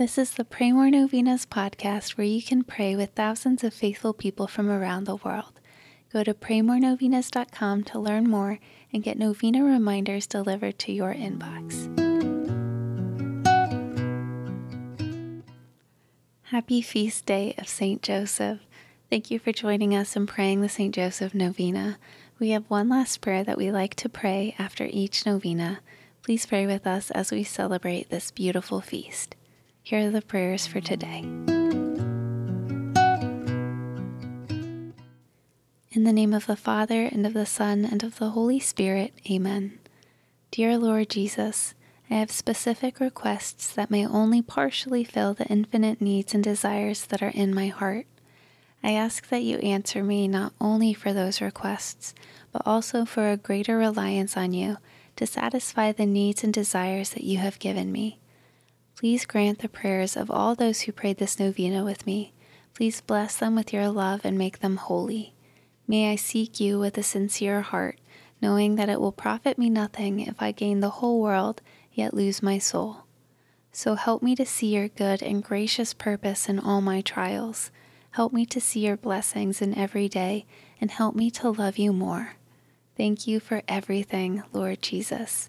This is the Pray More Novenas podcast where you can pray with thousands of faithful people from around the world. Go to praymorenovenas.com to learn more and get novena reminders delivered to your inbox. Happy feast day of St. Joseph. Thank you for joining us in praying the St. Joseph Novena. We have one last prayer that we like to pray after each novena. Please pray with us as we celebrate this beautiful feast. Here are the prayers for today. In the name of the Father, and of the Son, and of the Holy Spirit, Amen. Dear Lord Jesus, I have specific requests that may only partially fill the infinite needs and desires that are in my heart. I ask that you answer me not only for those requests, but also for a greater reliance on you to satisfy the needs and desires that you have given me. Please grant the prayers of all those who prayed this novena with me. Please bless them with your love and make them holy. May I seek you with a sincere heart, knowing that it will profit me nothing if I gain the whole world yet lose my soul. So help me to see your good and gracious purpose in all my trials. Help me to see your blessings in every day, and help me to love you more. Thank you for everything, Lord Jesus.